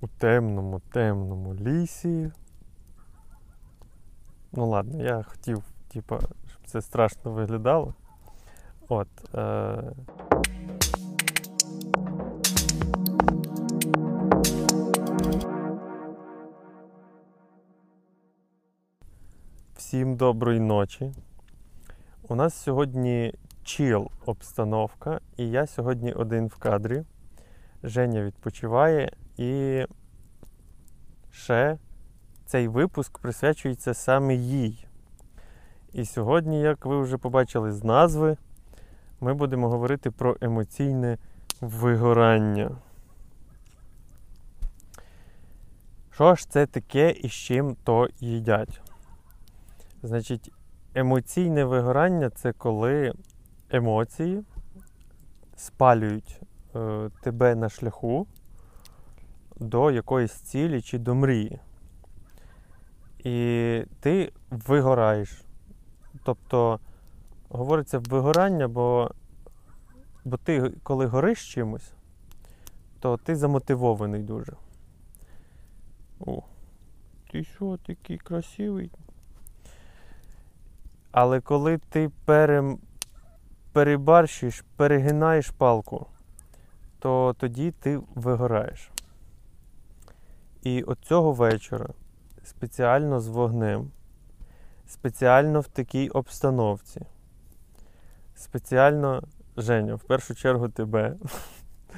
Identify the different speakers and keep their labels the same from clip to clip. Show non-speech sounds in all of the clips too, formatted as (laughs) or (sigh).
Speaker 1: у темному, темному лісі. Ну ладно, я хотів, типа, щоб це страшно виглядало. От. Е... Всім доброї ночі. У нас сьогодні чіл обстановка, і я сьогодні один в кадрі. Женя відпочиває і ще цей випуск присвячується саме їй. І сьогодні, як ви вже побачили з назви, ми будемо говорити про емоційне вигорання. Що ж це таке і з чим то їдять? Значить, емоційне вигорання це коли емоції спалюють е, тебе на шляху до якоїсь цілі чи до мрії. І ти вигораєш. Тобто, говориться вигорання, бо, бо ти, коли гориш чимось, то ти замотивований дуже. О, ти що такий красивий? Але коли ти перем, перебарщиш, перегинаєш палку, то тоді ти вигораєш. І от цього вечора спеціально з вогнем, спеціально в такій обстановці, спеціально Женя, в першу чергу тебе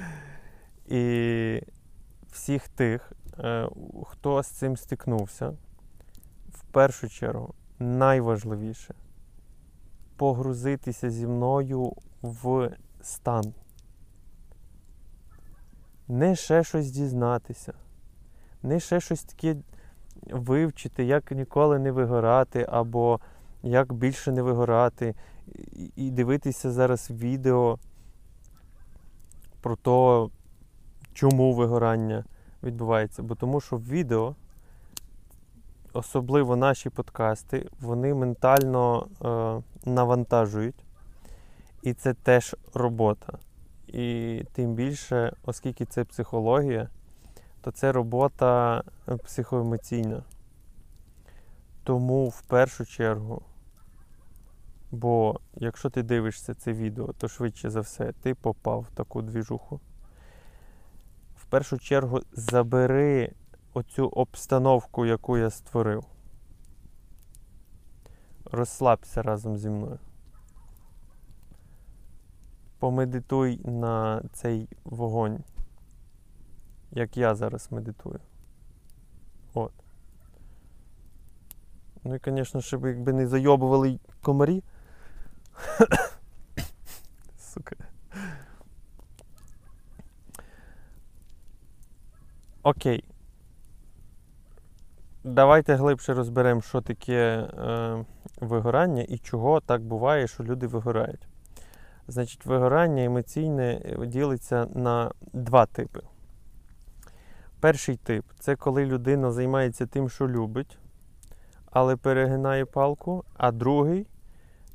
Speaker 1: (laughs) і всіх тих, е, хто з цим стикнувся, в першу чергу найважливіше погрузитися зі мною в стан. Не ще щось дізнатися, не ще щось таке вивчити, як ніколи не вигорати, або як більше не вигорати, і дивитися зараз відео про те, чому вигорання відбувається. Бо тому що відео особливо наші подкасти, вони ментально е, навантажують. І це теж робота. І тим більше, оскільки це психологія, то це робота е, психоемоційна. Тому в першу чергу, бо якщо ти дивишся це відео, то швидше за все ти попав в таку двіжуху. В першу чергу забери оцю обстановку, яку я створив. Розслабся разом зі мною. Помедитуй на цей вогонь, як я зараз медитую. От. Ну і, звісно, щоб якби не зайобували комарі. (coughs) Сука. Окей. Давайте глибше розберемо, що таке е, вигорання і чого так буває, що люди вигорають. Значить, вигорання емоційне е, ділиться на два типи. Перший тип це коли людина займається тим, що любить, але перегинає палку. А другий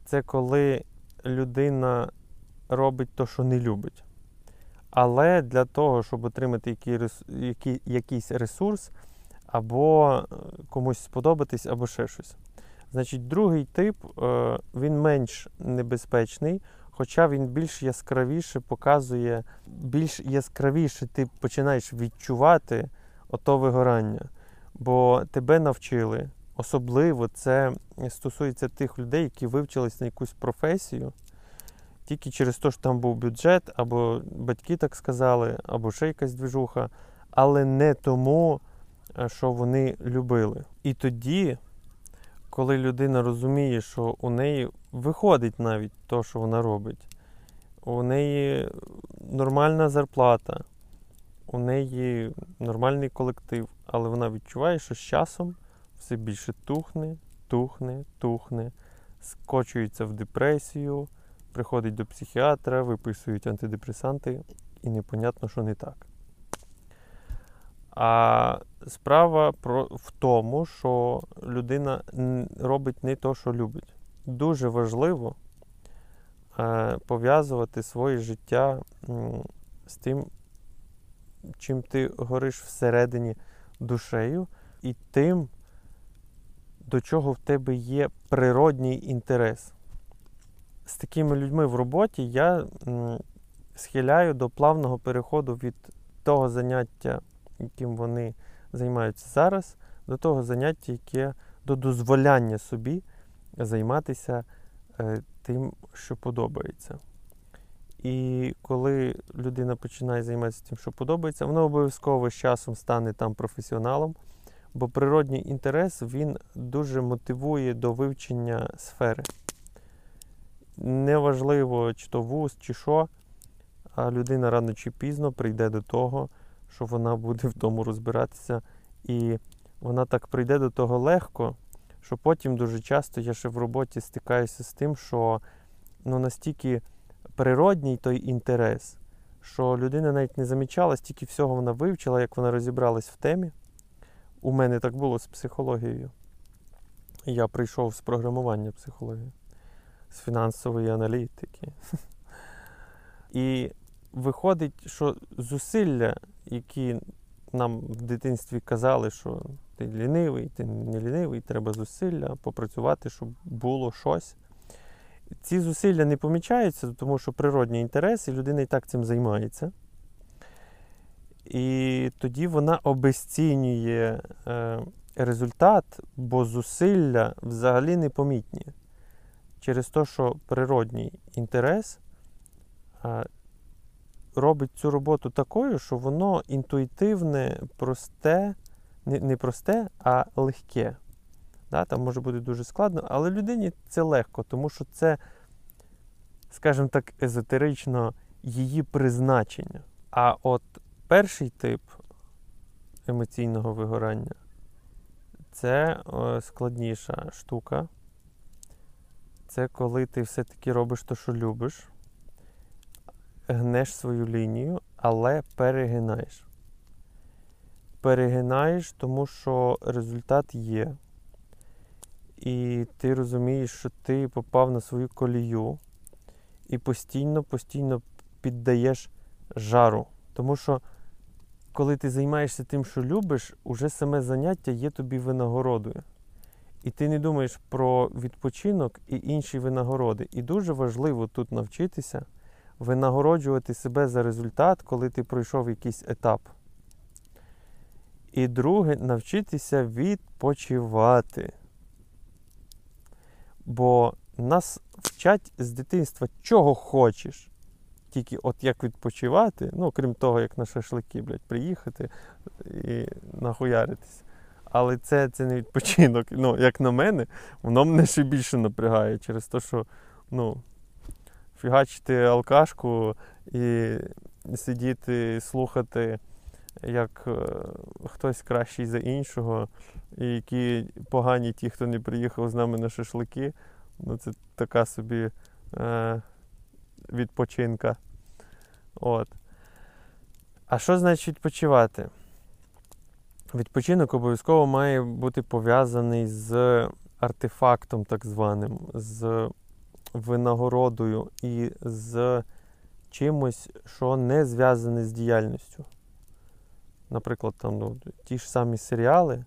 Speaker 1: це коли людина робить те, що не любить. Але для того, щоб отримати якийсь ресурс, або е, комусь сподобатись, або ще щось. Значить, другий тип е, він менш небезпечний, хоча він більш яскравіше показує, більш яскравіше ти починаєш відчувати ото вигорання. Бо тебе навчили. Особливо це стосується тих людей, які вивчились на якусь професію. Тільки через те, що там був бюджет, або батьки так сказали, або ще якась движуха, але не тому, що вони любили. І тоді, коли людина розуміє, що у неї виходить навіть те, що вона робить, у неї нормальна зарплата, у неї нормальний колектив, але вона відчуває, що з часом все більше тухне, тухне, тухне, скочується в депресію, приходить до психіатра, виписують антидепресанти, і непонятно, що не так. А справа про, в тому, що людина робить не то, що любить. Дуже важливо е, пов'язувати своє життя з тим, чим ти гориш всередині душею, і тим, до чого в тебе є природній інтерес. З такими людьми в роботі я схиляю до плавного переходу від того заняття, яким вони займаються зараз, до того заняття, яке до дозволяння собі займатися е, тим, що подобається. І коли людина починає займатися тим, що подобається, вона обов'язково з часом стане там професіоналом, бо природній інтерес він дуже мотивує до вивчення сфери. Неважливо, чи то вуз, чи що, а людина рано чи пізно прийде до того, що вона буде в тому розбиратися. І вона так прийде до того легко, що потім дуже часто я ще в роботі стикаюся з тим, що ну, настільки природній той інтерес, що людина навіть не замічала, стільки всього вона вивчила, як вона розібралась в темі. У мене так було з психологією. Я прийшов з програмування психології, з фінансової аналітики. (laughs) І виходить, що зусилля, які нам в дитинстві казали, що ти лінивий, ти не лінивий, треба зусилля попрацювати, щоб було щось. Ці зусилля не помічаються, тому що природній інтерес, і людина і так цим займається. І тоді вона обесцінює е, результат, бо зусилля взагалі непомітні. Через те, що природній інтерес е, робить цю роботу такою, що воно інтуїтивне, просте, не, просте, а легке. Да, Там може бути дуже складно, але людині це легко, тому що це, скажімо так, езотерично її призначення. А от перший тип емоційного вигорання це складніша штука. Це коли ти все-таки робиш те, що любиш, гнеш свою лінію, але перегинаєш. Перегинаєш, тому що результат є. І ти розумієш, що ти попав на свою колію і постійно-постійно піддаєш жару. Тому що, коли ти займаєшся тим, що любиш, уже саме заняття є тобі винагородою. І ти не думаєш про відпочинок і інші винагороди. І дуже важливо тут навчитися винагороджувати себе за результат, коли ти пройшов якийсь етап. І друге, навчитися відпочивати. Бо нас вчать з дитинства чого хочеш. Тільки от як відпочивати, ну, крім того, як на шашлики, блядь, приїхати і нахуяритись. Але це це не відпочинок. Ну, як на мене, воно мене ще більше напрягає через те, що ну, фігачити алкашку і сидіти, слухати, як е, хтось кращий за іншого, і які погані ті, хто не приїхав з нами на шашлики. Ну, це така собі е, відпочинка. От. А що значить відпочивати? Відпочинок обов'язково має бути пов'язаний з артефактом, так званим, з винагородою і з чимось, що не зв'язане з діяльністю. Наприклад, там ну, ті ж самі серіали,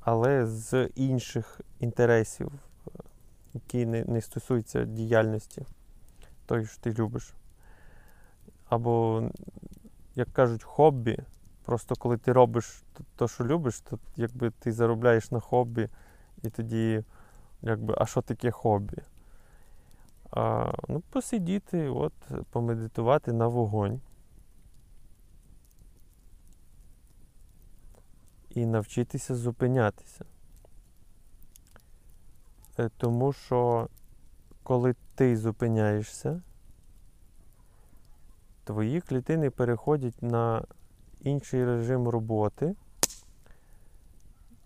Speaker 1: але з інших інтересів, які не, не стосуються діяльності, той, що ти любиш. Або, як кажуть, хобі. Просто коли ти робиш те, що любиш, то якби ти заробляєш на хобі, і тоді, якби, а що таке хобі? А, Ну, посидіти, от, помедитувати на вогонь. І навчитися зупинятися. Е, тому що коли ти зупиняєшся, твої клітини переходять на інший режим роботи,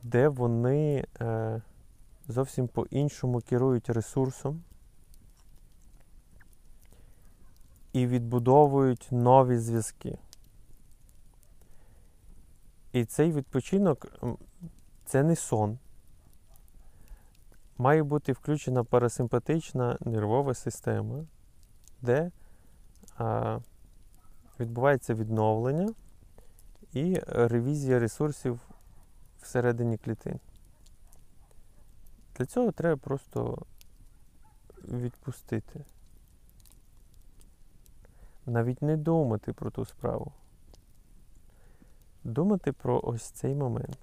Speaker 1: де вони е, зовсім по-іншому керують ресурсом і відбудовують нові зв'язки. І цей відпочинок це не сон. Має бути включена парасимпатична нервова система, де а, відбувається відновлення і ревізія ресурсів всередині клітин. Для цього треба просто відпустити. Навіть не думати про ту справу. Думати про ось цей момент.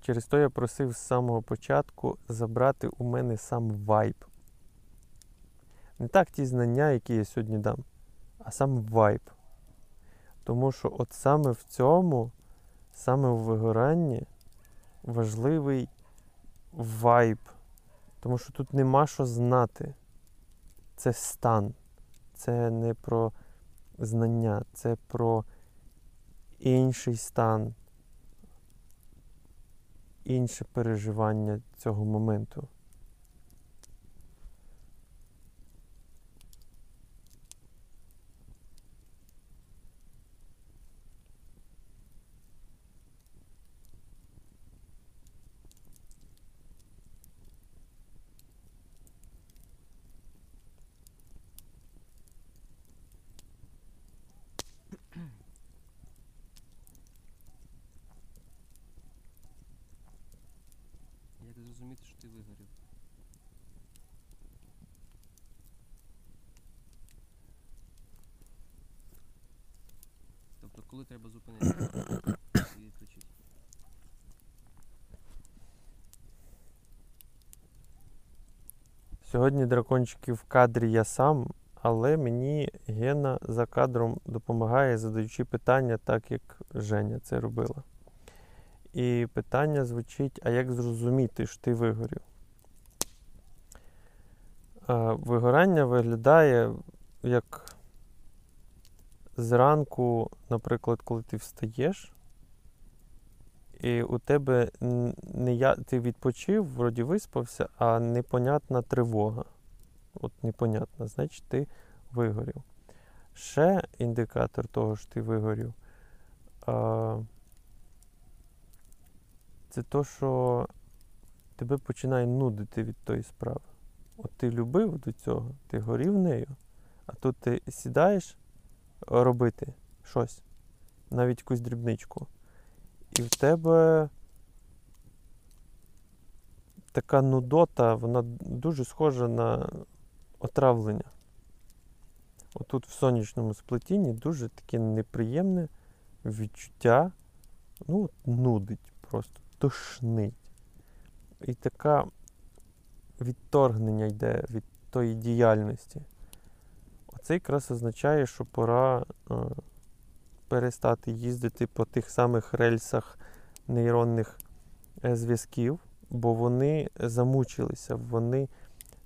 Speaker 1: Через то я просив з самого початку забрати у мене сам вайб. Не так ті знання, які я сьогодні дам, а сам вайб. Тому що от саме в цьому, саме у вигоранні важливий вайб. Тому що тут нема що знати. Це стан. Це не про знання, це про інший стан, інше переживання цього моменту.
Speaker 2: Як зрозуміти, що ти вигорів? Тобто, коли треба зупинитися і відключити?
Speaker 1: Сьогодні дракончики в кадрі я сам, але мені Гена за кадром допомагає, задаючи питання, так як Женя це робила. І питання звучить: а як зрозуміти, що ти вигорів? Вигорання виглядає як зранку, наприклад, коли ти встаєш, і у тебе не я, ти відпочив, вроді виспався, а непонятна тривога. От непонятна, значить ти вигорів. Ще індикатор того, що ти вигорів, а, це то, що тебе починає нудити від тої справи. От ти любив до цього, ти горів нею, а тут ти сідаєш робити щось, навіть якусь дрібничку. І в тебе така нудота, вона дуже схожа на отравлення. Отут в сонячному сплетінні дуже таке неприємне відчуття, ну, нудить просто, тошнить. І таке відторгнення йде від тої діяльності. Оце якраз означає, що пора е, перестати їздити по тих самих рельсах нейронних е, зв'язків, бо вони замучилися, вони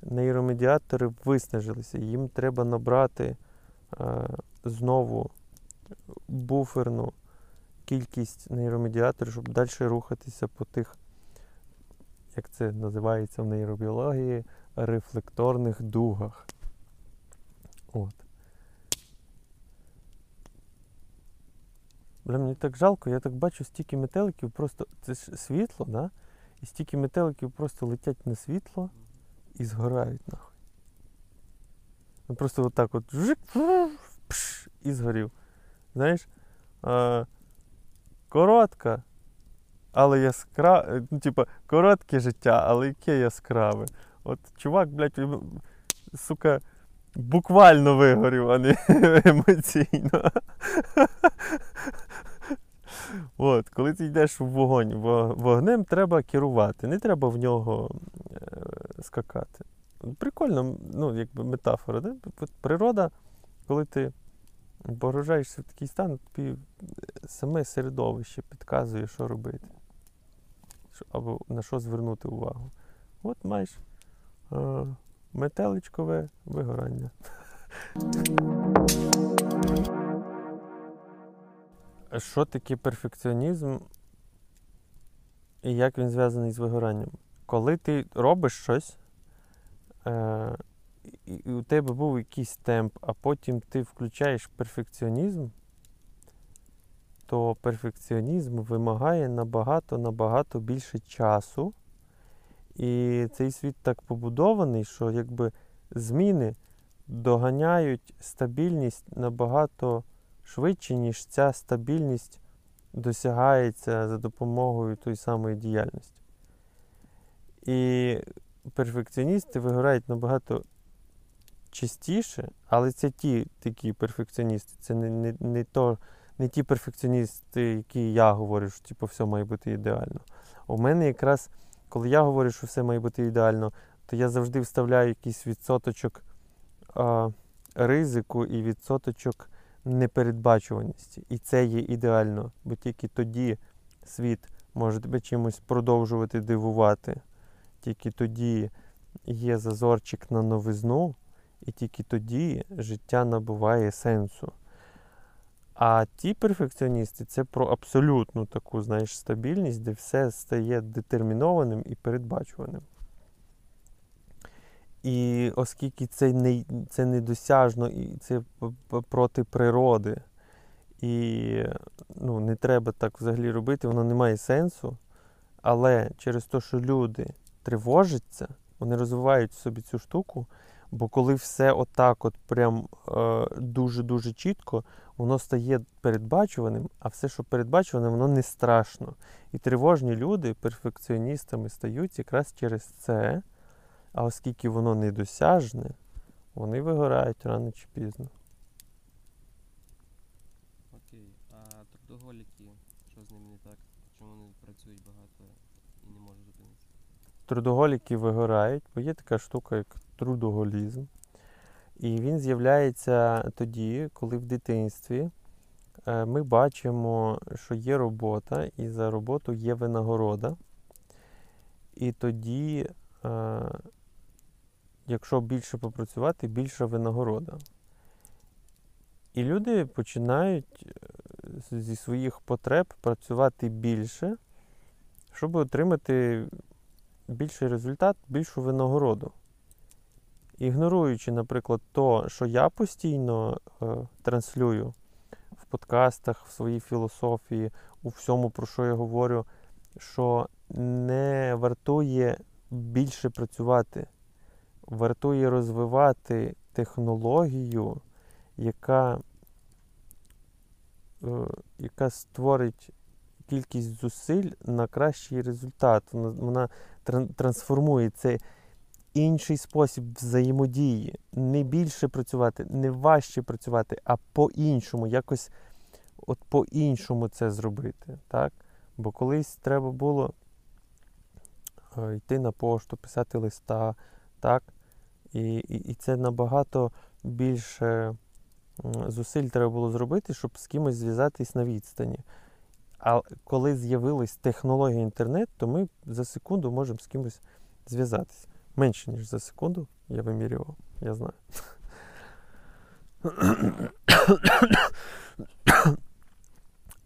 Speaker 1: нейромедіатори виснажилися. Їм треба набрати е, знову буферну кількість нейромедіаторів, щоб далі рухатися по тих, як це називається в нейробіології, рефлекторних дугах. От. Бля, мені так жалко, я так бачу стільки метеликів, просто це ж світло, да? І стільки метеликів просто летять на світло і згорають нахуй. Ну, просто отак от жик, пш, і згорів. Знаєш, а, коротка, але яскраве, ну, типа, коротке життя, але яке яскраве. От чувак, блядь, сука, буквально вигорів, а не (laughs) емоційно. От, коли ти йдеш в вогонь, вогнем треба керувати, не треба в нього е, скакати. Прикольно, ну, якби метафора, да? Природа, коли ти погружаєшся в такий стан, тобі е, саме середовище підказує, що робити. Або на що звернути увагу. От маєш е, метеличкове вигорання. Що таке перфекціонізм і як він зв'язаний з вигоранням? Коли ти робиш щось, е, і, у тебе був якийсь темп, а потім ти включаєш перфекціонізм, то перфекціонізм вимагає набагато-набагато більше часу. І цей світ так побудований, що якби зміни доганяють стабільність набагато швидше, ніж ця стабільність досягається за допомогою тої самої діяльності. І перфекціоністи вигорають набагато частіше, але це ті такі перфекціоністи, це не, не, не, то, не ті перфекціоністи, які я говорю, що типу, все має бути ідеально. У мене якраз, коли я говорю, що все має бути ідеально, то я завжди вставляю якийсь відсоточок а, ризику і відсоточок непередбачуваності. І це є ідеально, бо тільки тоді світ може тебе чимось продовжувати дивувати, тільки тоді є зазорчик на новизну, і тільки тоді життя набуває сенсу. А ті перфекціоністи це про абсолютну таку, знаєш, стабільність, де все стає детермінованим і передбачуваним. І оскільки це, не, це недосяжно і це проти природи, і ну, не треба так взагалі робити, воно не має сенсу. Але через те, що люди тривожаться, вони розвивають собі цю штуку, бо коли все отак, от прям е, дуже-дуже чітко, воно стає передбачуваним, а все, що передбачуване, воно не страшно. І тривожні люди перфекціоністами стають якраз через це. А оскільки воно недосяжне, вони вигорають рано чи пізно.
Speaker 2: Окей. А трудоголіки, що з ними не так? Чому вони працюють багато і не можуть зупинитися?
Speaker 1: Трудоголіки вигорають, бо є така штука, як трудоголізм. І він з'являється тоді, коли в дитинстві е, ми бачимо, що є робота, і за роботу є винагорода. І тоді, е, якщо більше попрацювати, більша винагорода. І люди починають е, зі своїх потреб працювати більше, щоб отримати більший результат, більшу винагороду. Ігноруючи, наприклад, то, що я постійно е, транслюю в подкастах, в своїй філософії, у всьому, про що я говорю, що не вартує більше працювати, вартує розвивати технологію, яка, е, яка створить кількість зусиль на кращий результат. Вона, вона трансформує це інший спосіб взаємодії. Не більше працювати, не важче працювати, а по-іншому, якось от по-іншому це зробити. Так? Бо колись треба було е, йти на пошту, писати листа, так? І, і, і це набагато більше зусиль треба було зробити, щоб з кимось зв'язатись на відстані. А коли з'явилась технологія інтернет, то ми за секунду можемо з кимось зв'язатися. Менше, ніж за секунду, я вимірював, я знаю.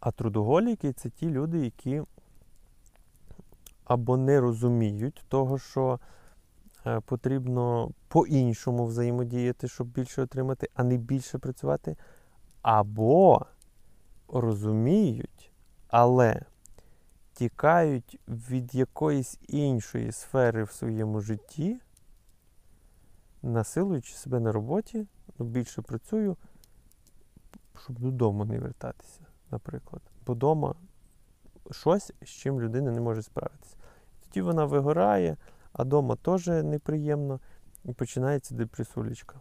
Speaker 1: А трудоголіки це ті люди, які або не розуміють того, що е, потрібно по-іншому взаємодіяти, щоб більше отримати, а не більше працювати, або розуміють, але тікають від якоїсь іншої сфери в своєму житті, насилуючи себе на роботі, ну, більше працюю, щоб додому не вертатися, наприклад. Бо вдома щось, з чим людина не може справитися. Тоді вона вигорає, а вдома теж неприємно, і починається депресулечка.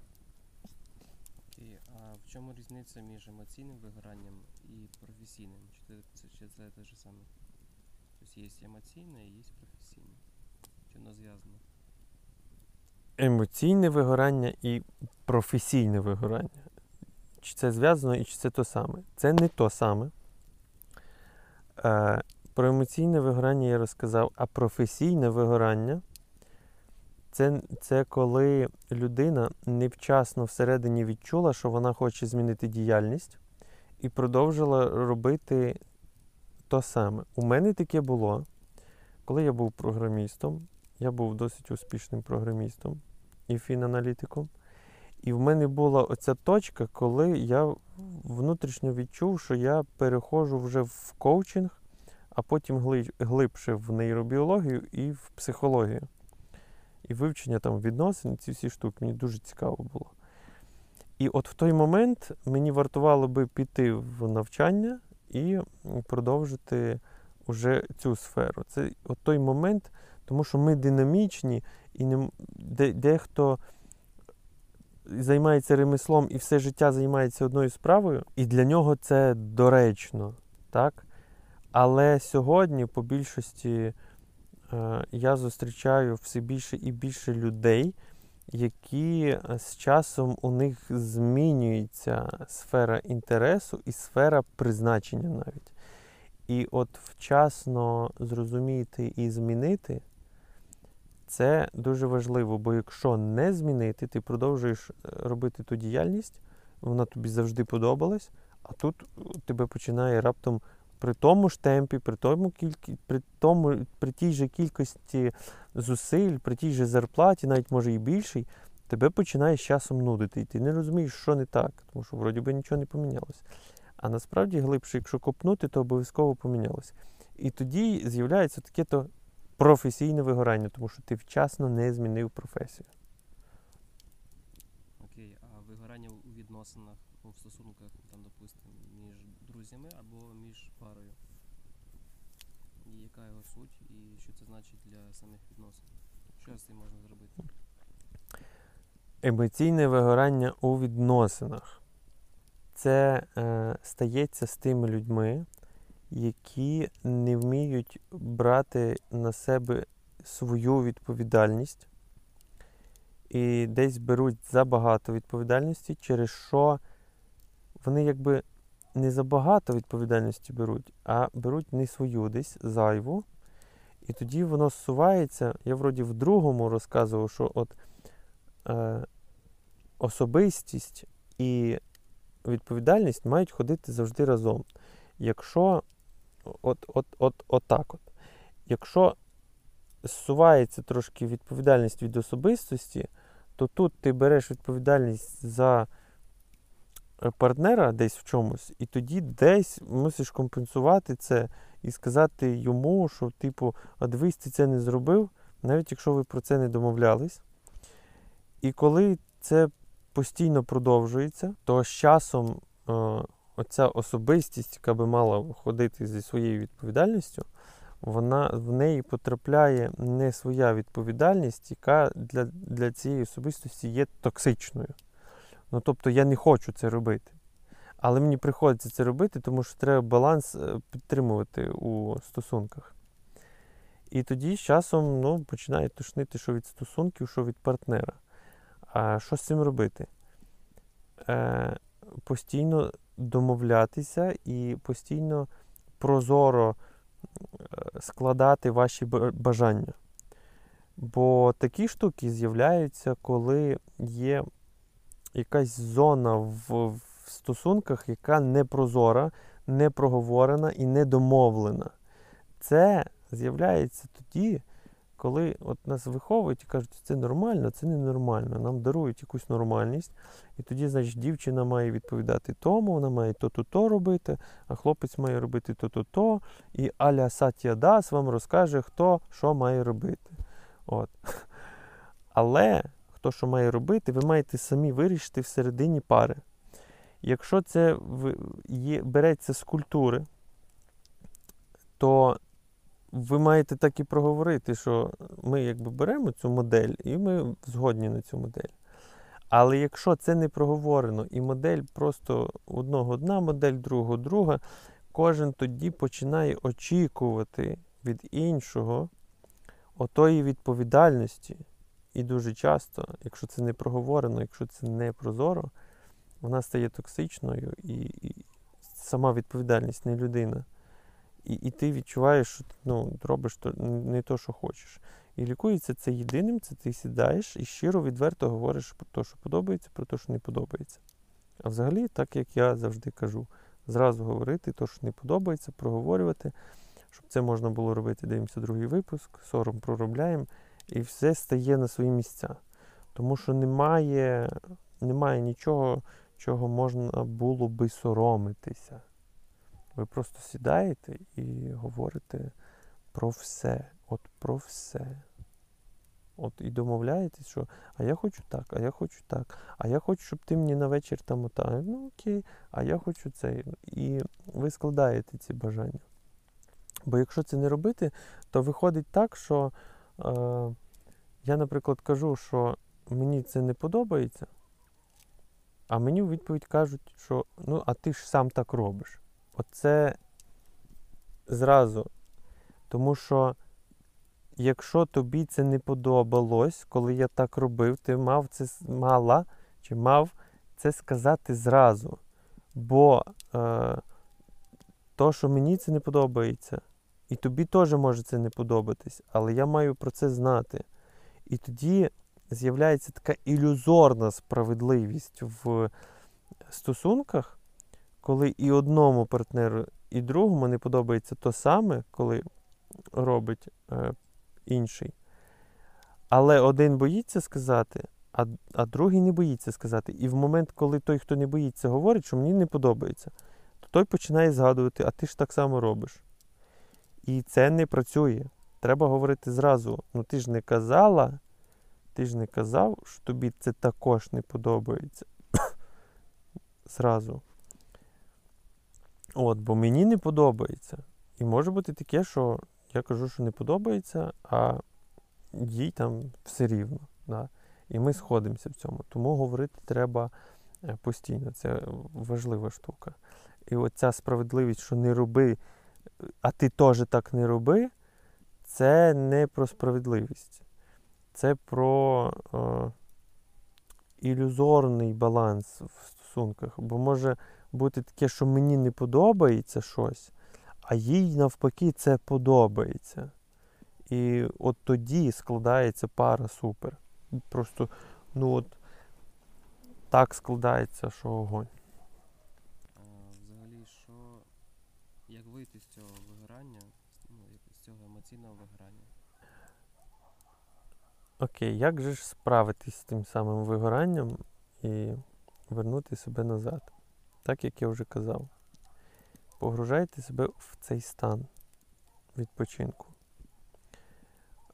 Speaker 2: Окей. А в чому різниця між емоційним вигоранням і професійним? Чи це, чи це те ж саме? Тобто є емоційне і є професійне. Чи воно зв'язано?
Speaker 1: Емоційне вигорання і професійне вигорання. Чи це зв'язано і чи це то саме? Це не то саме. Е, про емоційне вигорання я розказав, а професійне вигорання це, це коли людина невчасно всередині відчула, що вона хоче змінити діяльність і продовжила робити то саме. У мене таке було, коли я був програмістом, я був досить успішним програмістом і фінаналітиком. І в мене була оця точка, коли я внутрішньо відчув, що я переходжу вже в коучинг, а потім глибше в нейробіологію і в психологію. І вивчення там відносин, ці всі штуки. Мені дуже цікаво було. І от в той момент мені вартувало би піти в навчання і продовжити уже цю сферу. Це от той момент, тому що ми динамічні, і не, де, дехто займається ремеслом і все життя займається одною справою, і для нього це доречно. Так? Але сьогодні, по більшості, е, я зустрічаю все більше і більше людей, які е, з часом у них змінюється сфера інтересу і сфера призначення навіть. І от вчасно зрозуміти і змінити це дуже важливо, бо якщо не змінити, ти продовжуєш е, робити ту діяльність, вона тобі завжди подобалась, а тут е, тебе починає раптом при тому ж темпі, при тому кількі, при тому, при тій же кількості зусиль, при тій же зарплаті, навіть може і більшій, тебе починає з часом нудити, і ти не розумієш, що не так, тому що вроді би нічого не помінялось. А насправді глибше, якщо копнути, то обов'язково помінялось. І тоді з'являється таке то професійне вигорання, тому що ти вчасно не змінив професію.
Speaker 2: Окей, а вигорання у відносинах, в стосунках, друзями або між парою. І яка його суть, і що це значить для самих відносин? Що з цим можна зробити?
Speaker 1: Емоційне вигорання у відносинах. Це е, стається з тими людьми, які не вміють брати на себе свою відповідальність і десь беруть забагато відповідальності, через що вони якби не забагато відповідальності беруть, а беруть не свою десь зайву. І тоді воно зсувається. Я вроді в другому розказував, що от е, особистість і відповідальність мають ходити завжди разом. Якщо от, от, от, от так от. Якщо зсувається трошки відповідальність від особистості, то тут ти береш відповідальність за партнера десь в чомусь, і тоді десь мусиш компенсувати це і сказати йому, що, типу, а дивись, ти це не зробив, навіть якщо ви про це не домовлялись. І коли це постійно продовжується, то з часом е, оця особистість, яка би мала ходити зі своєю відповідальністю, вона в неї потрапляє не своя відповідальність, яка для, для цієї особистості є токсичною. Ну тобто я не хочу це робити. Але мені приходиться це робити, тому що треба баланс е, підтримувати у стосунках. І тоді з часом ну, починає тошнити, що від стосунків, що від партнера. А що з цим робити? Е, постійно домовлятися і постійно прозоро е, складати ваші бажання. Бо такі штуки з'являються, коли є якась зона в, в стосунках, яка не прозора, не проговорена і не домовлена. Це з'являється тоді, коли от нас виховують і кажуть, це нормально, це ненормально. Нам дарують якусь нормальність, і тоді, значить, дівчина має відповідати тому, вона має то-то то робити, а хлопець має робити то-то то, і аля Сатія Дас вам розкаже, хто що має робити. От. Але хто що має робити, ви маєте самі вирішити всередині пари. Якщо це є, береться з культури, то ви маєте так і проговорити, що ми якби беремо цю модель і ми згодні на цю модель. Але якщо це не проговорено, і модель просто одного одна модель, другого друга, кожен тоді починає очікувати від іншого отої відповідальності. І дуже часто, якщо це не проговорено, якщо це не прозоро, вона стає токсичною і, і сама відповідальність не людина. І, і ти відчуваєш, що ти ну, робиш то, не то, що хочеш. І лікується це єдиним, це ти сідаєш і щиро відверто говориш про те, що подобається, про те, що не подобається. А взагалі, так як я завжди кажу, зразу говорити те, що не подобається, проговорювати, щоб це можна було робити. Дивимося другий випуск, сором проробляємо, і все стає на свої місця. Тому що немає, немає нічого, чого можна було би соромитися. Ви просто сідаєте і говорите про все. От про все. От і домовляєтесь, що а я хочу так, а я хочу так, а я хочу, щоб ти мені на вечір там ота. Ну окей, а я хочу це. І ви складаєте ці бажання. Бо якщо це не робити, то виходить так, що я, наприклад, кажу, що мені це не подобається, а мені у відповідь кажуть, що ну, а ти ж сам так робиш. Оце зразу. Тому що якщо тобі це не подобалось, коли я так робив, ти мав це мала чи мав це сказати зразу. Бо е, то, що мені це не подобається, і тобі теж може це не подобатись, але я маю про це знати. І тоді з'являється така ілюзорна справедливість в стосунках, коли і одному партнеру, і другому не подобається то саме, коли робить е, інший. Але один боїться сказати, а, а другий не боїться сказати. І в момент, коли той, хто не боїться, говорить, що мені не подобається, то той починає згадувати, а ти ж так само робиш. І це не працює. Треба говорити зразу. Ну ти ж не казала, ти ж не казав, що тобі це також не подобається. (coughs) Зразу. От, бо мені не подобається. І може бути таке, що я кажу, що не подобається, а їй там все рівно. Да? І ми сходимося в цьому. Тому говорити треба е, постійно. Це важлива штука. І оця справедливість, що не роби, а ти теж так не роби, це не про справедливість. Це про е, ілюзорний баланс в стосунках. Бо може бути таке, що мені не подобається щось, а їй навпаки це подобається. І от тоді складається пара супер. Просто, ну от так складається, що огонь.
Speaker 2: А, взагалі, що як вийти з цього вигорання, ну, як- з цього емоційного вигорання?
Speaker 1: Окей, як же ж справитись з тим самим вигоранням і вернути себе назад? Так як я вже казав. Погружайте себе в цей стан відпочинку.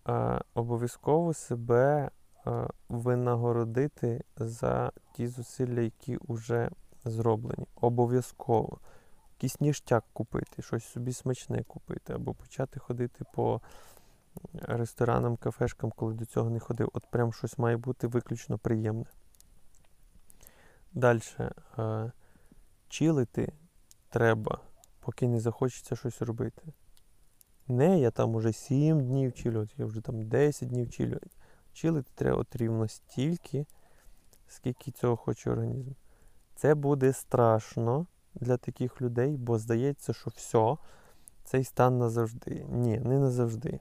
Speaker 1: Е, обов'язково себе е, винагородити за ті зусилля, які вже зроблені. Обов'язково. Якийсь ніштяк купити, щось собі смачне купити, або почати ходити по ресторанам, кафешкам, коли до цього не ходив. От прям щось має бути виключно приємне. Далі. Е, чилити треба, поки не захочеться щось робити. Не, я там уже 7 днів чилю, я вже там 10 днів чилю. Чилити треба от рівно стільки, скільки цього хоче організм. Це буде страшно для таких людей, бо здається, що все, цей стан назавжди. Ні, не назавжди.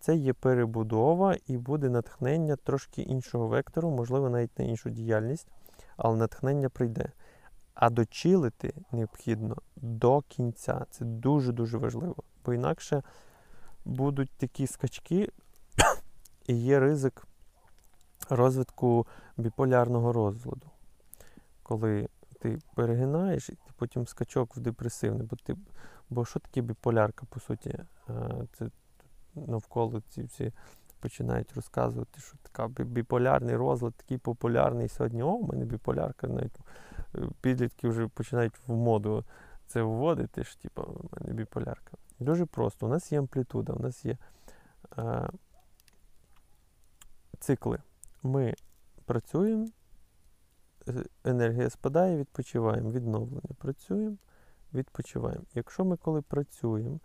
Speaker 1: Це є перебудова і буде натхнення трошки іншого вектору, можливо, навіть на іншу діяльність, але натхнення прийде. А дочилити необхідно до кінця. Це дуже-дуже важливо. Бо інакше будуть такі скачки, і є ризик розвитку біполярного розладу. Коли ти перегинаєш, і ти потім скачок в депресивний. Бо, ти, бо що таке біполярка, по суті? Е, Це навколо ці всі починають розказувати, що така біполярний розлад, такий популярний сьогодні. О, у мене біполярка. Навіть е, підлітки вже починають в моду це вводити, що типу, у мене біполярка. Дуже просто. У нас є амплітуда, у нас є е, цикли. Ми працюємо, енергія спадає, відпочиваємо, відновлення. Працюємо, відпочиваємо. Якщо ми коли працюємо,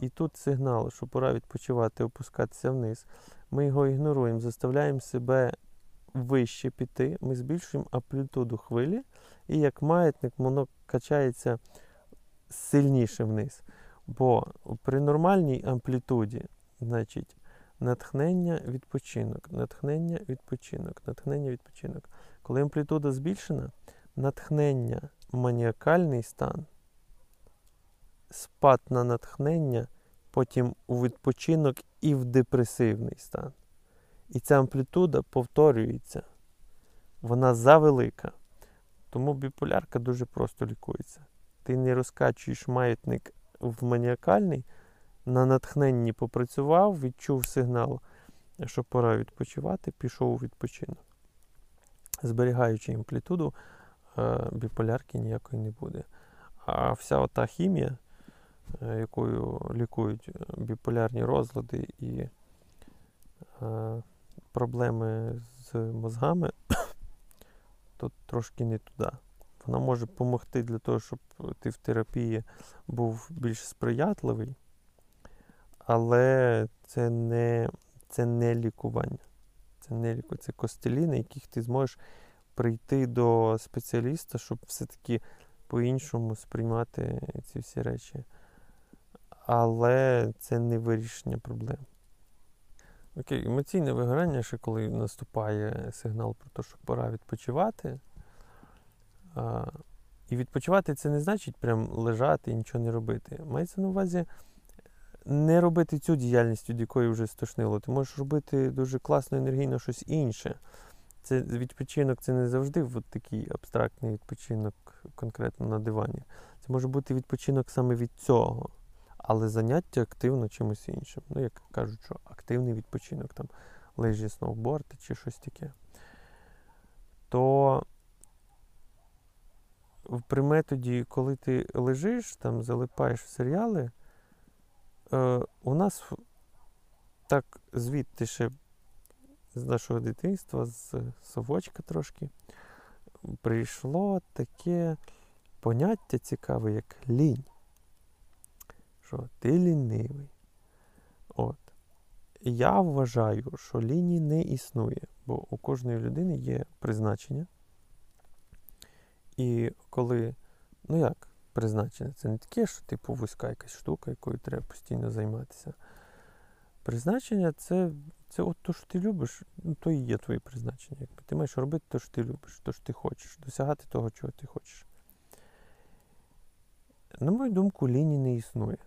Speaker 1: і тут сигнал, що пора відпочивати, опускатися вниз, ми його ігноруємо, заставляємо себе вище піти, ми збільшуємо амплітуду хвилі, і як маятник воно качається сильніше вниз. Бо при нормальній амплітуді, значить, натхнення, відпочинок, натхнення, відпочинок, натхнення, відпочинок. Коли амплітуда збільшена, натхнення, маніакальний стан, спад на натхнення, потім у відпочинок і в депресивний стан. І ця амплітуда повторюється. Вона завелика. Тому біполярка дуже просто лікується. Ти не розкачуєш маятник в маніакальний, на натхненні попрацював, відчув сигнал що пора відпочивати, пішов у відпочинок. Зберігаючи амплітуду, е, біполярки ніякої не буде. А вся ота хімія, якою лікують е, біполярні розлади і е, проблеми з мозгами, (coughs) то трошки не туди. Вона може допомогти для того, щоб ти в терапії був більш сприятливий, але це не, це не лікування. Це не лікування, це костелі, на яких ти зможеш прийти до спеціаліста, щоб все-таки по-іншому сприймати ці всі речі. Але це не вирішення проблем. Окей, емоційне вигорання, ще коли наступає сигнал про те, що пора відпочивати. А, і відпочивати це не значить прям лежати і нічого не робити. Мається на увазі не робити цю діяльність, від якої вже стошнило. Ти можеш робити дуже класно, енергійно щось інше. Це відпочинок це не завжди от такий абстрактний відпочинок конкретно на дивані. Це може бути відпочинок саме від цього, але заняття активно чимось іншим. Ну, як кажуть, що активний відпочинок, там лижі, сноуборди чи щось таке. То при методі, коли ти лежиш, там залипаєш в серіали, е, у нас так звідти ще з нашого дитинства, з совочка трошки, прийшло таке поняття цікаве, як лінь. Що ти лінивий. От. Я вважаю, що лінії не існує, бо у кожної людини є призначення. І коли, ну як призначення, це не таке, що типу вузька якась штука, якою треба постійно займатися. Призначення це, це от то, що ти любиш, ну, то і є твоє призначення. Якби. Ти маєш робити те, що ти любиш, те, що ти хочеш, досягати того, чого ти хочеш. На мою думку, лінії не існує.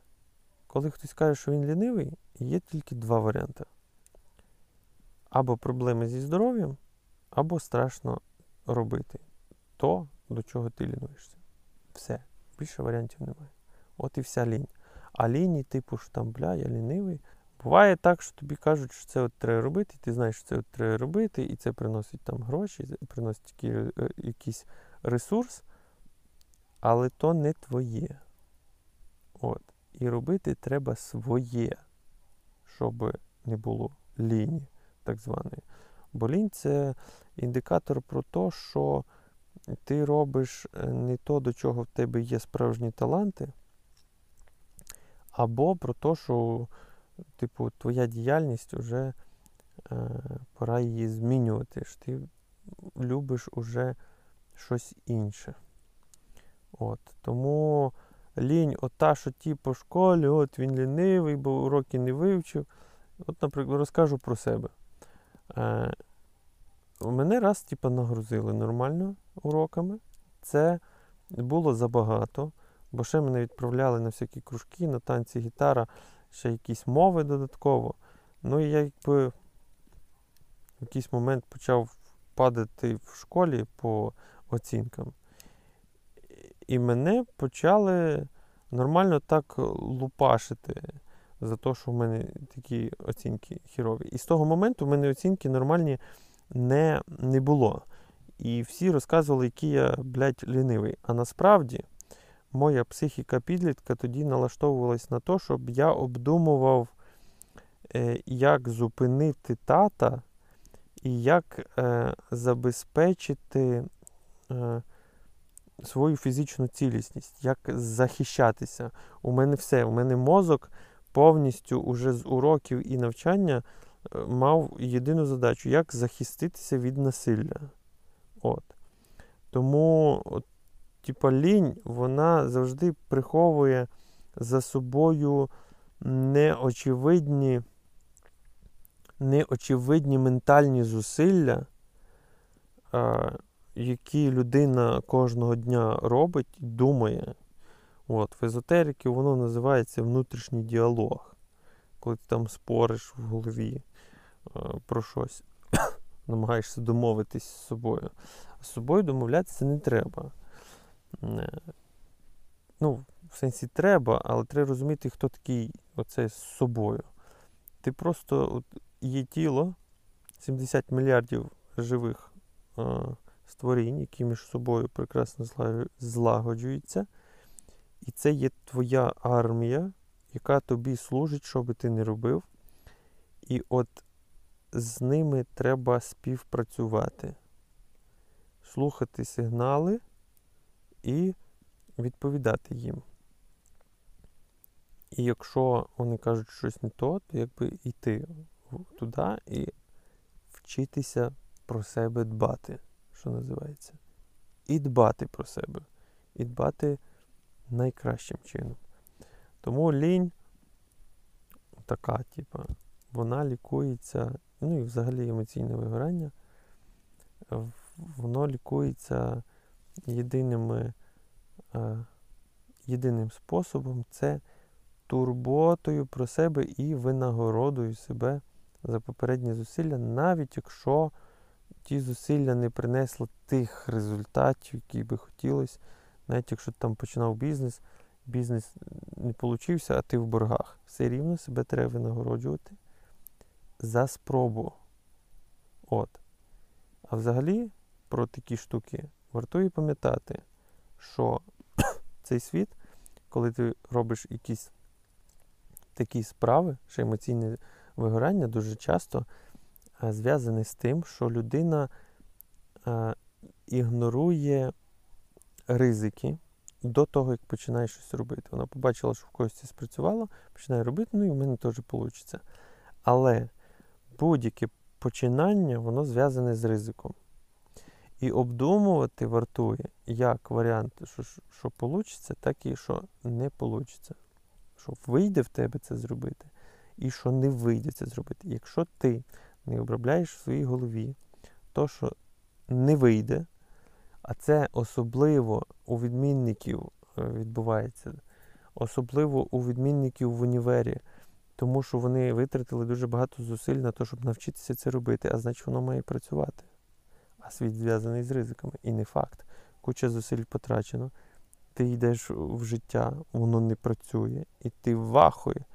Speaker 1: Коли хтось каже, що він лінивий, є тільки два варіанти: або проблеми зі здоров'ям, або страшно робити то, до чого ти лінуєшся. Все. Більше варіантів немає. От і вся лінь. А лінії, типу, що там, бля, я лінивий. Буває так, що тобі кажуть, що це от треба робити, і ти знаєш, що це от треба робити, і це приносить там гроші, приносить який, е, якийсь ресурс, але то не твоє. От. І робити треба своє, щоб не було ліні, так званої. Бо лінь це індикатор про те, що ти робиш е, не то, до чого в тебе є справжні таланти, або про те, що типу, твоя діяльність вже е, пора її змінювати. що Ти любиш уже щось інше. От. Тому лінь, ота, що ті по школі, от він лінивий, бо уроки не вивчив. От, наприклад, розкажу про себе. Е, мене раз типу, нагрузили нормально уроками. Це було забагато, бо ще мене відправляли на всякі кружки, на танці, гітара, ще якісь мови додатково. Ну і я якби в якийсь момент почав падати в школі по оцінкам. І мене почали нормально так лупашити за те, що в мене такі оцінки хірові. І з того моменту в мене оцінки нормальні не, не було. І всі розказували, який я, блядь, лінивий. А насправді моя психіка підлітка тоді налаштовувалась на те, щоб я обдумував, е, як зупинити тата і як е, забезпечити е, свою фізичну цілісність, як захищатися. У мене все, у мене мозок повністю уже з уроків і навчання е, мав єдину задачу, як захиститися від насилля. От. Тому, от, типа, лінь, вона завжди приховує за собою неочевидні, неочевидні ментальні зусилля, а, які людина кожного дня робить і думає. От, в езотерики воно називається внутрішній діалог. Коли ти там спориш в голові е, про щось, (coughs) намагаєшся домовитись з собою. А з собою домовлятися не треба. Е, Ну, в сенсі треба, але треба розуміти, хто такий оце з собою. Ти просто от є тіло, 70 мільярдів живих е, створінь, які між собою прекрасно злагоджуються. І це є твоя армія, яка тобі служить, що би ти не робив. І от з ними треба співпрацювати, слухати сигнали і відповідати їм. І якщо вони кажуть щось не то, то якби йти туди і вчитися про себе дбати, що називається. І дбати про себе. І дбати найкращим чином. Тому лінь така, типа, вона лікується, ну і взагалі емоційне вигорання, воно лікується єдиними, е, єдиним способом це турботою про себе і винагородою себе за попередні зусилля, навіть якщо ті зусилля не принесли тих результатів, які би хотілося, навіть якщо ти там починав бізнес, бізнес не получився, а ти в боргах. Все рівно себе треба винагороджувати за спробу. От. А взагалі про такі штуки вартує пам'ятати, що (coughs) цей світ, коли ти робиш якісь такі справи, що емоційне вигорання дуже часто е, зв'язане з тим, що людина е, ігнорує ризики до того, як починає щось робити. Вона побачила, що в когось це спрацювало, починає робити, ну і в мене теж вийде. Але будь-яке починання, воно зв'язане з ризиком. І обдумувати вартує як варіант, що, що вийде, так і що не вийде. Що вийде в тебе це зробити, і що не вийде це зробити. Якщо ти не обробляєш в своїй голові то, що не вийде, а це особливо у відмінників е, відбувається, особливо у відмінників в універі, тому що вони витратили дуже багато зусиль на те, щоб навчитися це робити, а значить воно має працювати. А світ зв'язаний з ризиками. І не факт. Куча зусиль потрачено. Ти йдеш в життя, воно не працює, і ти вахує,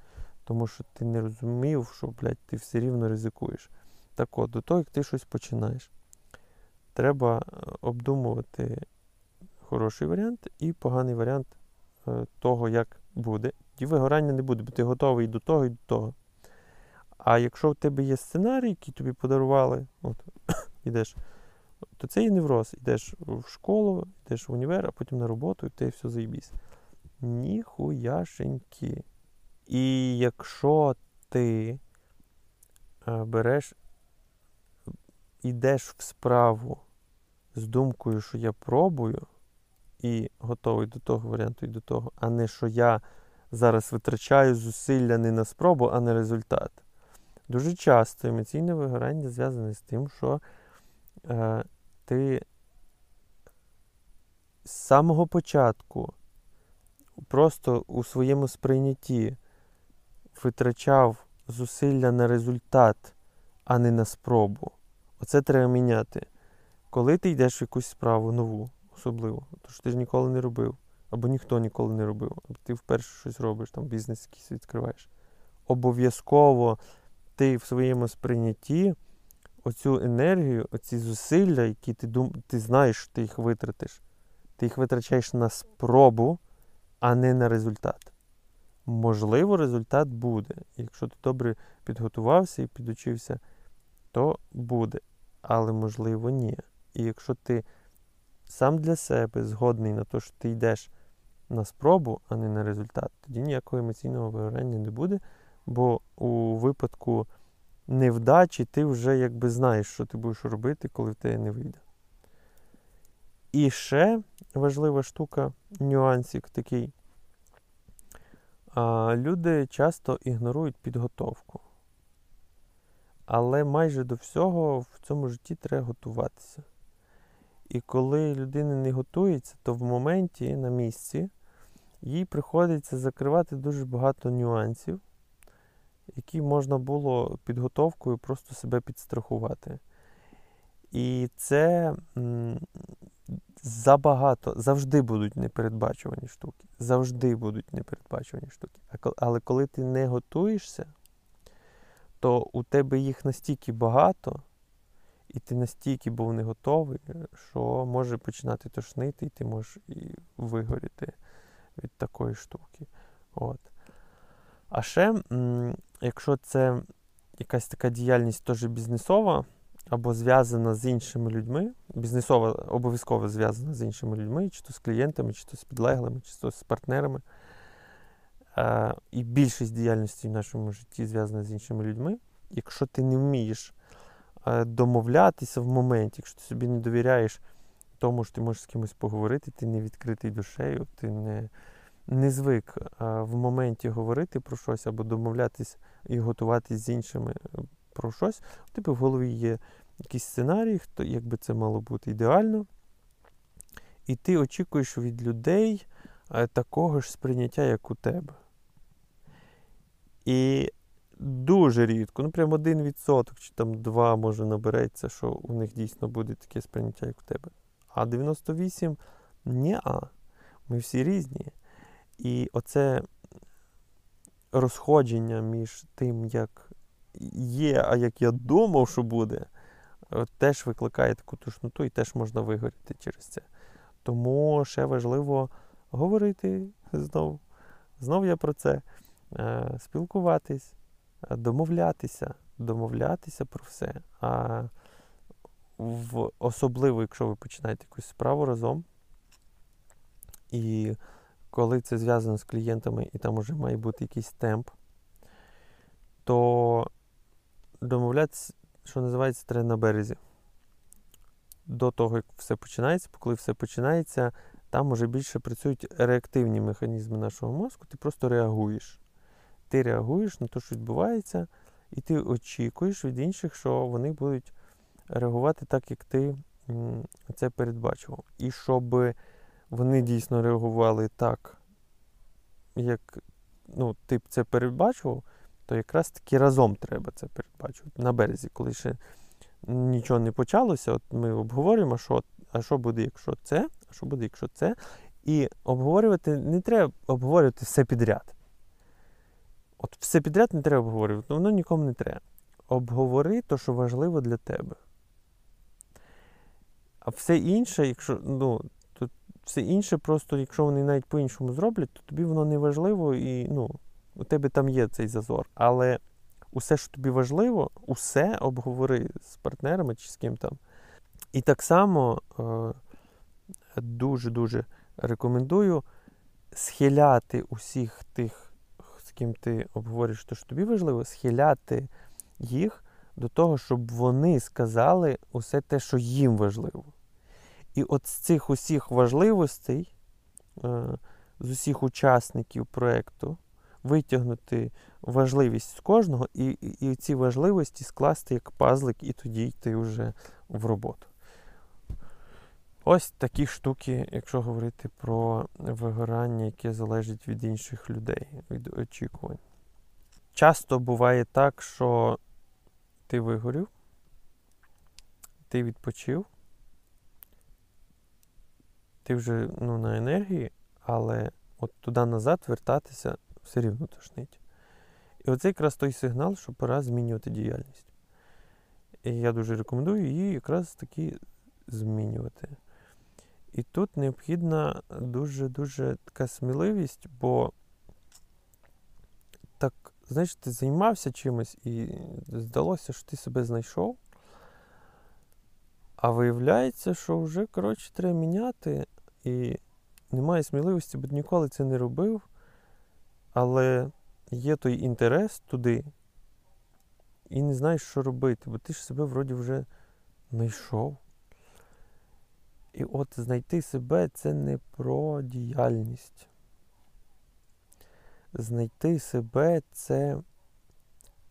Speaker 1: тому що ти не розумів, що, блядь, ти все рівно ризикуєш. Так от, до того, як ти щось починаєш, треба е, обдумувати хороший варіант і поганий варіант е, того, як буде. І вигорання не буде, бо ти готовий і до того, і до того. А якщо в тебе є сценарій, який тобі подарували, от, (coughs) ідеш, то це і невроз. Йдеш в школу, йдеш в універ, а потім на роботу, і ти все заїбісь. Ніхуяшеньки. І якщо ти е, береш, йдеш в справу з думкою, що я пробую, і готовий до того варіанту і до того, а не що я зараз витрачаю зусилля не на спробу, а на результат. Дуже часто емоційне вигорання зв'язане з тим, що е, ти з самого початку просто у своєму сприйнятті витрачав зусилля на результат, а не на спробу. Оце треба міняти. Коли ти йдеш в якусь справу нову, особливо, тому що ти ж ніколи не робив, або ніхто ніколи не робив, або ти вперше щось робиш, там бізнес якийсь відкриваєш. Обов'язково ти в своєму сприйнятті оцю енергію, оці зусилля, які ти дум... ти знаєш, що ти їх витратиш, ти їх витрачаєш на спробу, а не на результат. Можливо, результат буде. Якщо ти добре підготувався і підучився, то буде. Але можливо, ні. І якщо ти сам для себе згодний на те, що ти йдеш на спробу, а не на результат, тоді ніякого емоційного вигорання не буде, бо у випадку невдачі ти вже якби знаєш, що ти будеш робити, коли в тебе не вийде. І ще важлива штука, нюансик такий. Люди часто ігнорують підготовку. Але майже до всього в цьому житті треба готуватися. І коли людина не готується, то в моменті на місці їй приходиться закривати дуже багато нюансів, які можна було підготовкою просто себе підстрахувати. І це забагато, завжди будуть непередбачувані штуки. Завжди будуть непередбачувані штуки. Але коли ти не готуєшся, то у тебе їх настільки багато, і ти настільки був не готовий, що може починати тошнити, і ти можеш і вигоріти від такої штуки. От. А ще, якщо це якась така діяльність теж бізнесова або зв'язана з іншими людьми, бізнесова обов'язково зв'язана з іншими людьми, чи то з клієнтами, чи то з підлеглими, чи то з партнерами. Е, і більшість діяльності в нашому житті зв'язана з іншими людьми. Якщо ти не вмієш е, домовлятися в моменті, якщо ти собі не довіряєш тому, що ти можеш з кимось поговорити, ти не відкритий душею, ти не, не звик е, в моменті говорити про щось або домовлятись і готуватись з іншими е, про щось, у тебе в голові є якийсь сценарій, хто, як би це мало бути ідеально. І ти очікуєш від людей е, такого ж сприйняття, як у тебе. І дуже рідко, ну прям один відсоток чи там два може набереться, що у них дійсно буде таке сприйняття, як у тебе. А 98 ні, а ми всі різні. І оце розходження між тим, як є, а як я думав, що буде, е, теж викликає таку тушноту і теж можна вигоріти через це. Тому ще важливо говорити знов. Знов я про це. Е, Спілкуватись, е, домовлятися, домовлятися про все. А в, особливо, якщо ви починаєте якусь справу разом, і коли це зв'язано з клієнтами, і там вже має бути якийсь темп, то домовлятися, що називається, треба на березі. До того, як все починається, коли все починається, там вже більше працюють реактивні механізми нашого мозку, ти просто реагуєш. Ти реагуєш на те, що відбувається, і ти очікуєш від інших, що вони будуть реагувати так, як ти це передбачував. І щоб вони дійсно реагували так, як ну, ти б це передбачував, то якраз таки разом треба це передбачувати. На березі, коли ще нічого не почалося, от ми обговорюємо, що, а що буде, якщо це, а що буде, якщо це. І обговорювати не треба обговорювати все підряд. От все підряд не треба обговорювати, ну, воно нікому не треба. Обговори те, що важливо для тебе. А все інше, якщо, ну, то все інше, просто якщо вони навіть по-іншому зроблять, то тобі воно не важливо і ну, у тебе там є цей зазор. Але усе, що тобі важливо, усе обговори з партнерами чи з ким там. І так само е, дуже-дуже рекомендую схиляти усіх тих, ким ти обговорюєш те, що тобі важливо, схиляти їх до того, щоб вони сказали усе те, що їм важливо. І от з цих усіх важливостей, е, з усіх учасників проєкту, витягнути важливість з кожного і, і, і ці важливості скласти як пазлик, і тоді йти вже в роботу. Ось такі штуки, якщо говорити про вигорання, яке залежить від інших людей, від очікувань. Часто буває так, що ти вигорів, ти відпочив, ти вже ну, на енергії, але от туди назад вертатися все рівно тошнить. І оце якраз той сигнал, що пора змінювати діяльність. І я дуже рекомендую її якраз таки змінювати. І тут необхідна дуже-дуже така сміливість, бо так, знаєш, ти займався чимось і здалося, що ти себе знайшов. А виявляється, що вже, коротше, треба міняти, і немає сміливості, бо ніколи це не робив. Але є той інтерес туди, і не знаєш, що робити, бо ти ж себе вроді вже знайшов. І от знайти себе це не про діяльність. Знайти себе це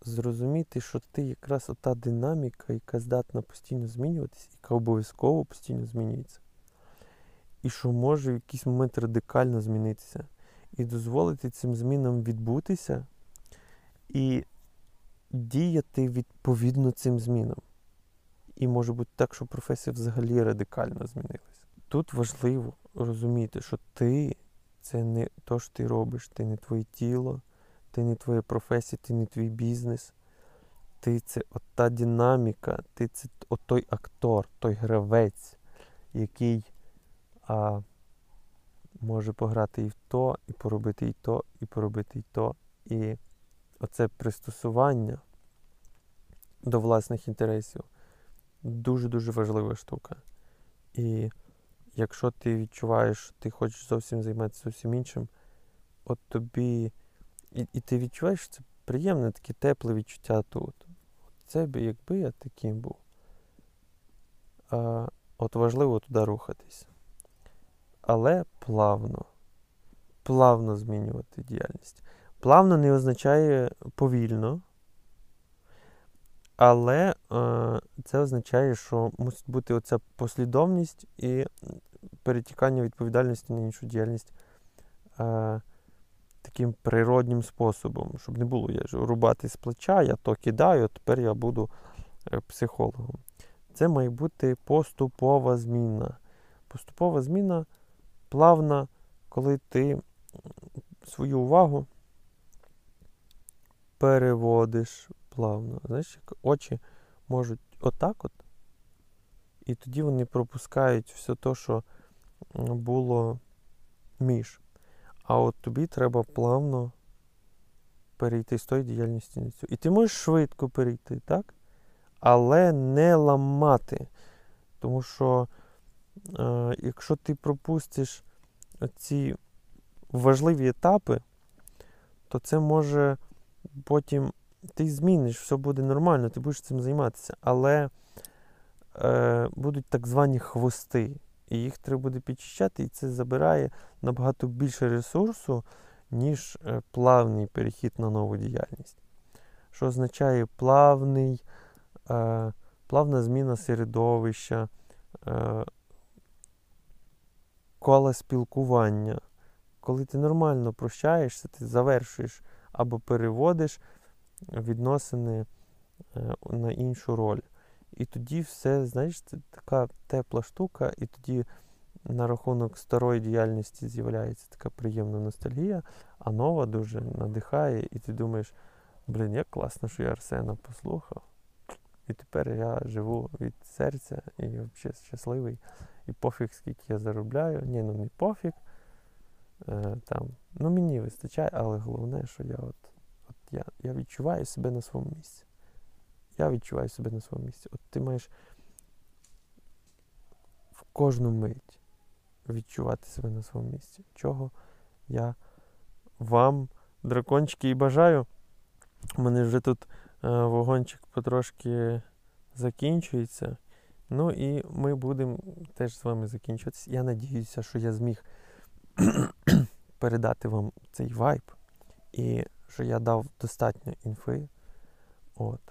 Speaker 1: зрозуміти, що ти якраз ота динаміка, яка здатна постійно змінюватися, яка обов'язково постійно змінюється. І що може в якийсь момент радикально змінитися. І дозволити цим змінам відбутися і діяти відповідно цим змінам. І може бути так, що професія взагалі радикально змінилася. Тут важливо розуміти, що ти це не то, що ти робиш, ти не твоє тіло, ти не твоя професія, ти не твій бізнес. ти це от та динаміка, ти це от той актор, той гравець, який а, може пограти і в то, і поробити і то, і поробити і то. І оце пристосування до власних інтересів дуже-дуже важлива штука. І якщо ти відчуваєш, що ти хочеш зовсім займатися зовсім іншим, от тобі. І, і ти відчуваєш, що це приємне, таке тепле відчуття тут. Це би, якби я таким був. А, от важливо туди рухатись. Але плавно. Плавно змінювати діяльність. Плавно не означає повільно. Але е, це означає, що мусить бути оця послідовність і перетікання відповідальності на іншу діяльність е, таким природнім способом, щоб не було я ж рубати з плеча, я то кидаю, тепер я буду е, психологом. Це має бути поступова зміна. Поступова зміна плавна, коли ти свою увагу переводиш плавно. Знаєш, як очі можуть отак от, і тоді вони пропускають все те, що було між. А от тобі треба плавно перейти з тої діяльності на цю. І ти можеш швидко перейти, так? Але не ламати. Тому що е, якщо ти пропустиш ці важливі етапи, то це може потім ти зміниш, все буде нормально, ти будеш цим займатися. Але е, будуть так звані хвости. І їх треба буде підчищати, і це забирає набагато більше ресурсу, ніж е, плавний перехід на нову діяльність. Що означає плавний, е, плавна зміна середовища, е, кола спілкування. Коли ти нормально прощаєшся, ти завершуєш або переводиш відносини е, на іншу роль. І тоді все, знаєш, така тепла штука, і тоді на рахунок старої діяльності з'являється така приємна ностальгія, а нова дуже надихає, і ти думаєш, блін, як класно, що я Арсена послухав. І тепер я живу від серця і взагалі щасливий. І пофіг, скільки я заробляю. Ні, ну не пофіг. Е, там, ну мені вистачає, але головне, що я от я, я відчуваю себе на своєму місці. Я відчуваю себе на своєму місці. От ти маєш в кожну мить відчувати себе на своєму місці. Чого я вам, дракончики, і бажаю. У мене вже тут е, вогончик потрошки закінчується. Ну і ми будемо теж з вами закінчуватися. Я надіюся, що я зміг (clears throat) передати вам цей вайб і що я дав достатньо інфи. От.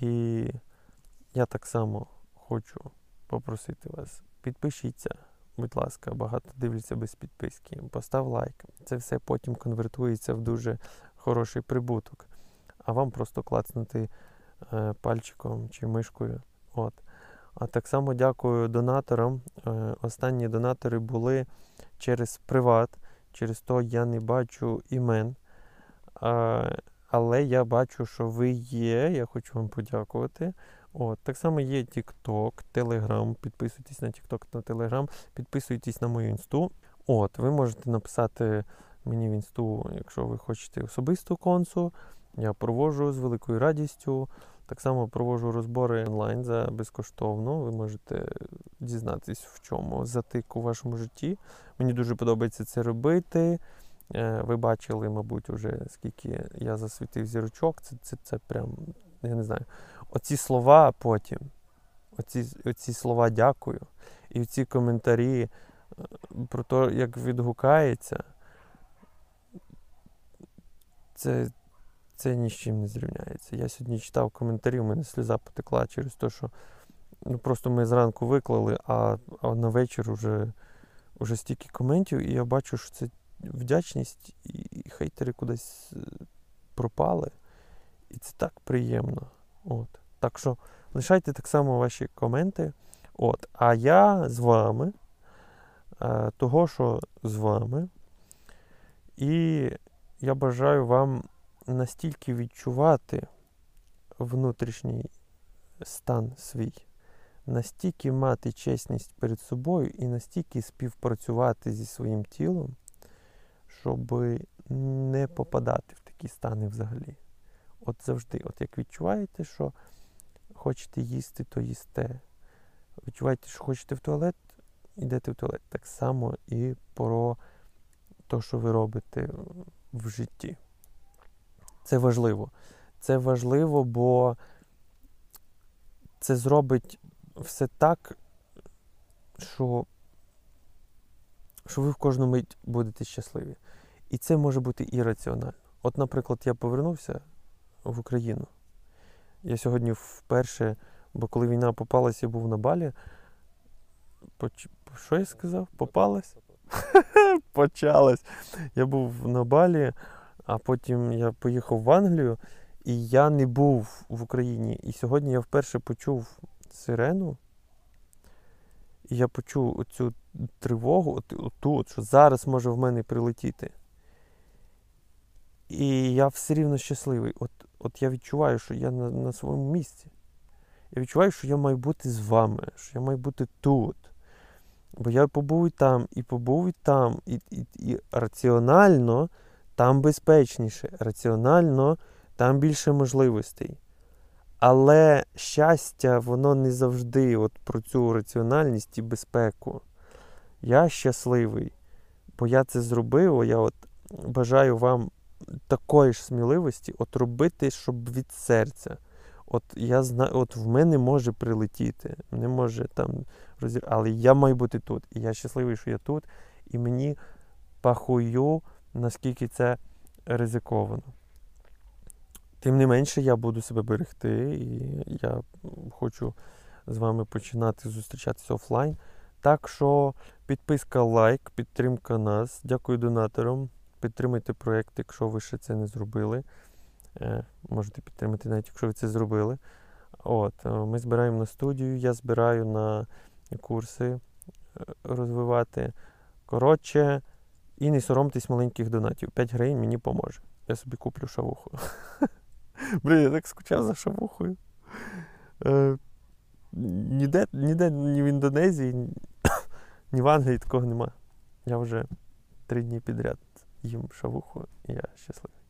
Speaker 1: І я так само хочу попросити вас, підпишіться, будь ласка, багато дивляться без підписки, постав лайк. Це все потім конвертується в дуже хороший прибуток. А вам просто клацнути е, пальчиком чи мишкою. От. А так само дякую донаторам. Е, останні донатори були через приват, через то я не бачу імен. Але я бачу, що ви є. Я хочу вам подякувати. От, Так само є TikTok, Telegram. Підписуйтесь на TikTok на Telegram, підписуйтесь на мою інсту. От, ви можете написати мені в інсту, якщо ви хочете особисту консу. Я проводжу з великою радістю. Так само проводжу розбори онлайн за безкоштовно. Ви можете дізнатись, в чому затик у вашому житті. Мені дуже подобається це робити. Е, Ви бачили, мабуть, вже скільки я засвітив зірочок. Це це, це прям, я не знаю. Оці слова потім, оці, оці слова дякую. І ці коментарі е, про те, як відгукається, це, це ні з чим не зрівняється. Я сьогодні читав коментарі, у мене сльоза потекла через те, що ну, просто ми зранку виклали, а, а на вечір вже, вже стільки коментів, і я бачу, що це вдячність, і хейтери кудись е, пропали. І це так приємно. От. Так що лишайте так само ваші коменти. От. А я з вами, е, того, що з вами. І я бажаю вам настільки відчувати внутрішній стан свій, настільки мати чесність перед собою і настільки співпрацювати зі своїм тілом, щоб не попадати в такі стани взагалі. От завжди, от як відчуваєте, що хочете їсти, то їсте. Відчуваєте, що хочете в туалет, йдете в туалет. Так само і про те, що ви робите в житті. Це важливо. Це важливо, бо це зробить все так, що, що ви в кожну мить будете щасливі. І це може бути і. От, наприклад, я повернувся в Україну. Я сьогодні вперше, бо коли війна попалась, я був на балі. Поч... Що я сказав? Попалась? (laughs) Почалась. Я був на балі, а потім я поїхав в Англію, і я не був в Україні. І сьогодні я вперше почув сирену. І я почув оцю тривогу, от, оту, от, що зараз може в мене прилетіти. І я все рівно щасливий. От, от я відчуваю, що я на, на своєму місці. Я відчуваю, що я маю бути з вами, що я маю бути тут. Бо я побув і там, і побув і там, і, і, і раціонально там безпечніше, раціонально там більше можливостей. Але щастя, воно не завжди от про цю раціональність і безпеку. Я щасливий, бо я це зробив. Я от бажаю вам такої ж сміливості, от робити, щоб від серця. От я знаю, от в мене може прилетіти, не може там розір... але я маю бути тут. І я щасливий, що я тут, і мені пахую, наскільки це ризиковано. Тим не менше, я буду себе берегти, і я хочу з вами починати зустрічатися офлайн. Так що підписка, лайк, підтримка нас. Дякую донаторам. Підтримайте проєкт, якщо ви ще це не зробили. Е, Можете підтримати, навіть якщо ви це зробили. От, е, Ми збираємо на студію, я збираю на курси е, розвивати. Коротше, і не соромтесь маленьких донатів. 5 гривень мені поможе. Я собі куплю шавуху. (laughs) Блін, я так скучав за шавухою. Е, ніде, ніде ні в Індонезії, (coughs) ні, в Англії такого нема. Я вже три дні підряд їм шавуху, і я щасливий.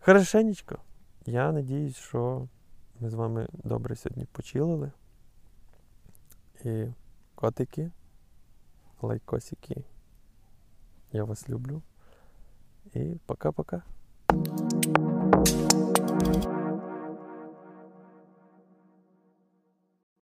Speaker 1: Хорошенечко. Я надіюсь, що ми з вами добре сьогодні почилили. І котики, лайкосики. Я вас люблю. И пока-пока.